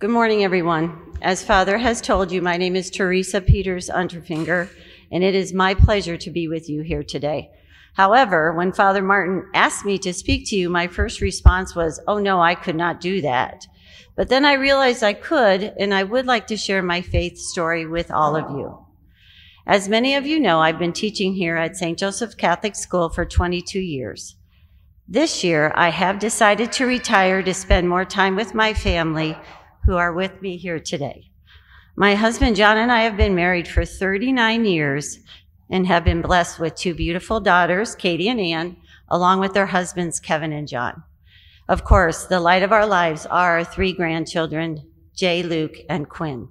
Good morning, everyone. As Father has told you, my name is Teresa Peters Unterfinger, and it is my pleasure to be with you here today. However, when Father Martin asked me to speak to you, my first response was, Oh no, I could not do that. But then I realized I could, and I would like to share my faith story with all of you. As many of you know, I've been teaching here at St. Joseph Catholic School for 22 years. This year, I have decided to retire to spend more time with my family who are with me here today. My husband John and I have been married for 39 years and have been blessed with two beautiful daughters, Katie and Ann, along with their husbands, Kevin and John. Of course, the light of our lives are our three grandchildren, Jay, Luke, and Quinn.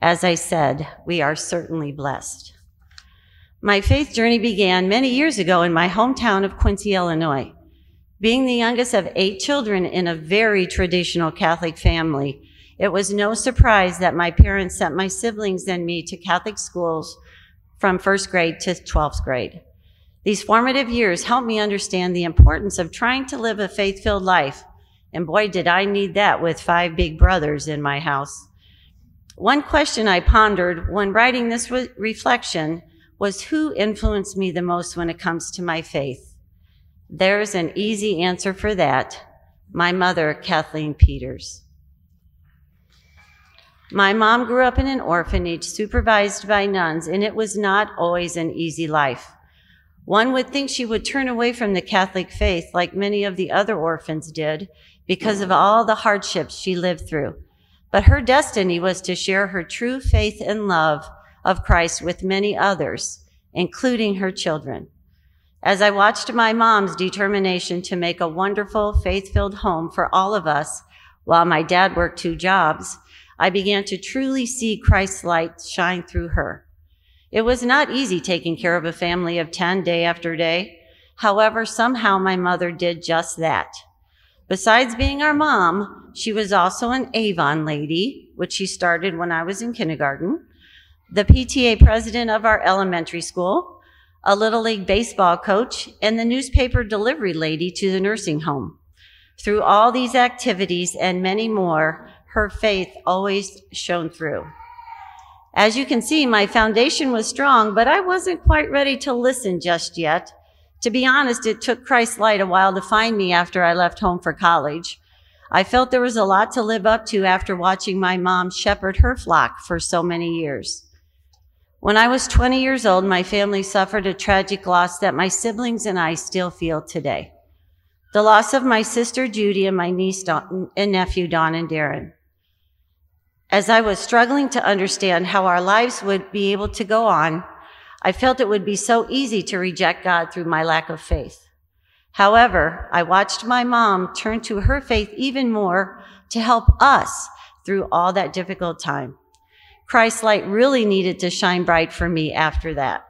As I said, we are certainly blessed. My faith journey began many years ago in my hometown of Quincy, Illinois. Being the youngest of eight children in a very traditional Catholic family, it was no surprise that my parents sent my siblings and me to Catholic schools from first grade to 12th grade. These formative years helped me understand the importance of trying to live a faith filled life. And boy, did I need that with five big brothers in my house. One question I pondered when writing this re- reflection was who influenced me the most when it comes to my faith? There's an easy answer for that my mother, Kathleen Peters. My mom grew up in an orphanage supervised by nuns, and it was not always an easy life. One would think she would turn away from the Catholic faith like many of the other orphans did because of all the hardships she lived through. But her destiny was to share her true faith and love of Christ with many others, including her children. As I watched my mom's determination to make a wonderful, faith filled home for all of us while my dad worked two jobs, I began to truly see Christ's light shine through her. It was not easy taking care of a family of 10 day after day. However, somehow my mother did just that. Besides being our mom, she was also an Avon lady, which she started when I was in kindergarten, the PTA president of our elementary school, a Little League baseball coach, and the newspaper delivery lady to the nursing home. Through all these activities and many more, her faith always shone through. As you can see, my foundation was strong, but I wasn't quite ready to listen just yet. To be honest, it took Christ's light a while to find me after I left home for college. I felt there was a lot to live up to after watching my mom shepherd her flock for so many years. When I was 20 years old, my family suffered a tragic loss that my siblings and I still feel today. The loss of my sister Judy and my niece and nephew Don and Darren. As I was struggling to understand how our lives would be able to go on, I felt it would be so easy to reject God through my lack of faith. However, I watched my mom turn to her faith even more to help us through all that difficult time. Christ's light really needed to shine bright for me after that.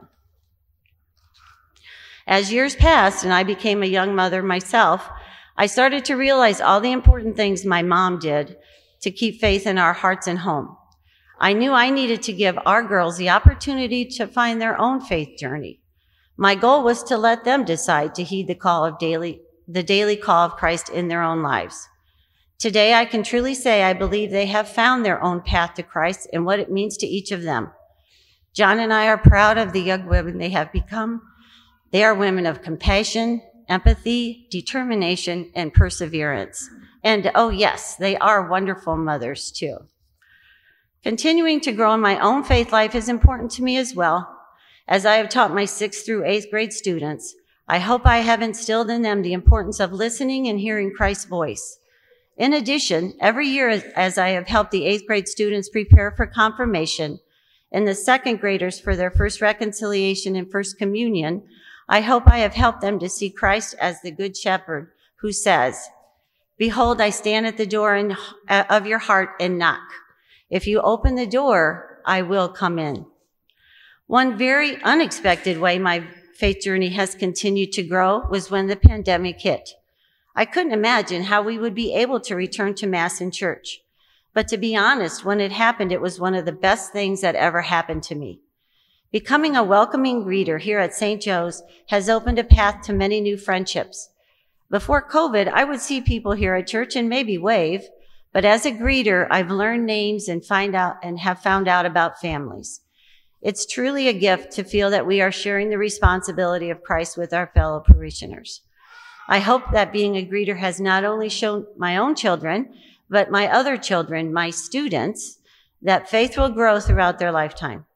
As years passed and I became a young mother myself, I started to realize all the important things my mom did to keep faith in our hearts and home. I knew I needed to give our girls the opportunity to find their own faith journey. My goal was to let them decide to heed the call of daily, the daily call of Christ in their own lives. Today, I can truly say I believe they have found their own path to Christ and what it means to each of them. John and I are proud of the young women they have become. They are women of compassion, empathy, determination, and perseverance. And oh, yes, they are wonderful mothers too. Continuing to grow in my own faith life is important to me as well. As I have taught my sixth through eighth grade students, I hope I have instilled in them the importance of listening and hearing Christ's voice. In addition, every year as I have helped the eighth grade students prepare for confirmation and the second graders for their first reconciliation and first communion, I hope I have helped them to see Christ as the good shepherd who says, Behold, I stand at the door in, uh, of your heart and knock. If you open the door, I will come in. One very unexpected way my faith journey has continued to grow was when the pandemic hit. I couldn't imagine how we would be able to return to Mass in church. But to be honest, when it happened, it was one of the best things that ever happened to me. Becoming a welcoming greeter here at St. Joe's has opened a path to many new friendships. Before COVID, I would see people here at church and maybe wave, But as a greeter, I've learned names and find out and have found out about families. It's truly a gift to feel that we are sharing the responsibility of Christ with our fellow parishioners. I hope that being a greeter has not only shown my own children, but my other children, my students, that faith will grow throughout their lifetime.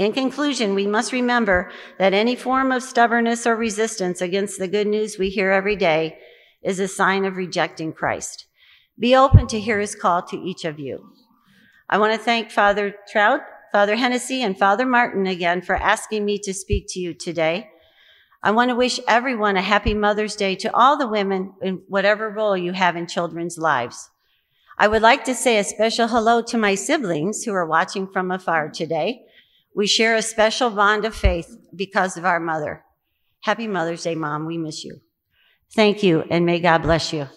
In conclusion, we must remember that any form of stubbornness or resistance against the good news we hear every day is a sign of rejecting Christ. Be open to hear his call to each of you. I want to thank Father Trout, Father Hennessy, and Father Martin again for asking me to speak to you today. I want to wish everyone a happy Mother's Day to all the women in whatever role you have in children's lives. I would like to say a special hello to my siblings who are watching from afar today. We share a special bond of faith because of our mother. Happy Mother's Day, Mom. We miss you. Thank you, and may God bless you.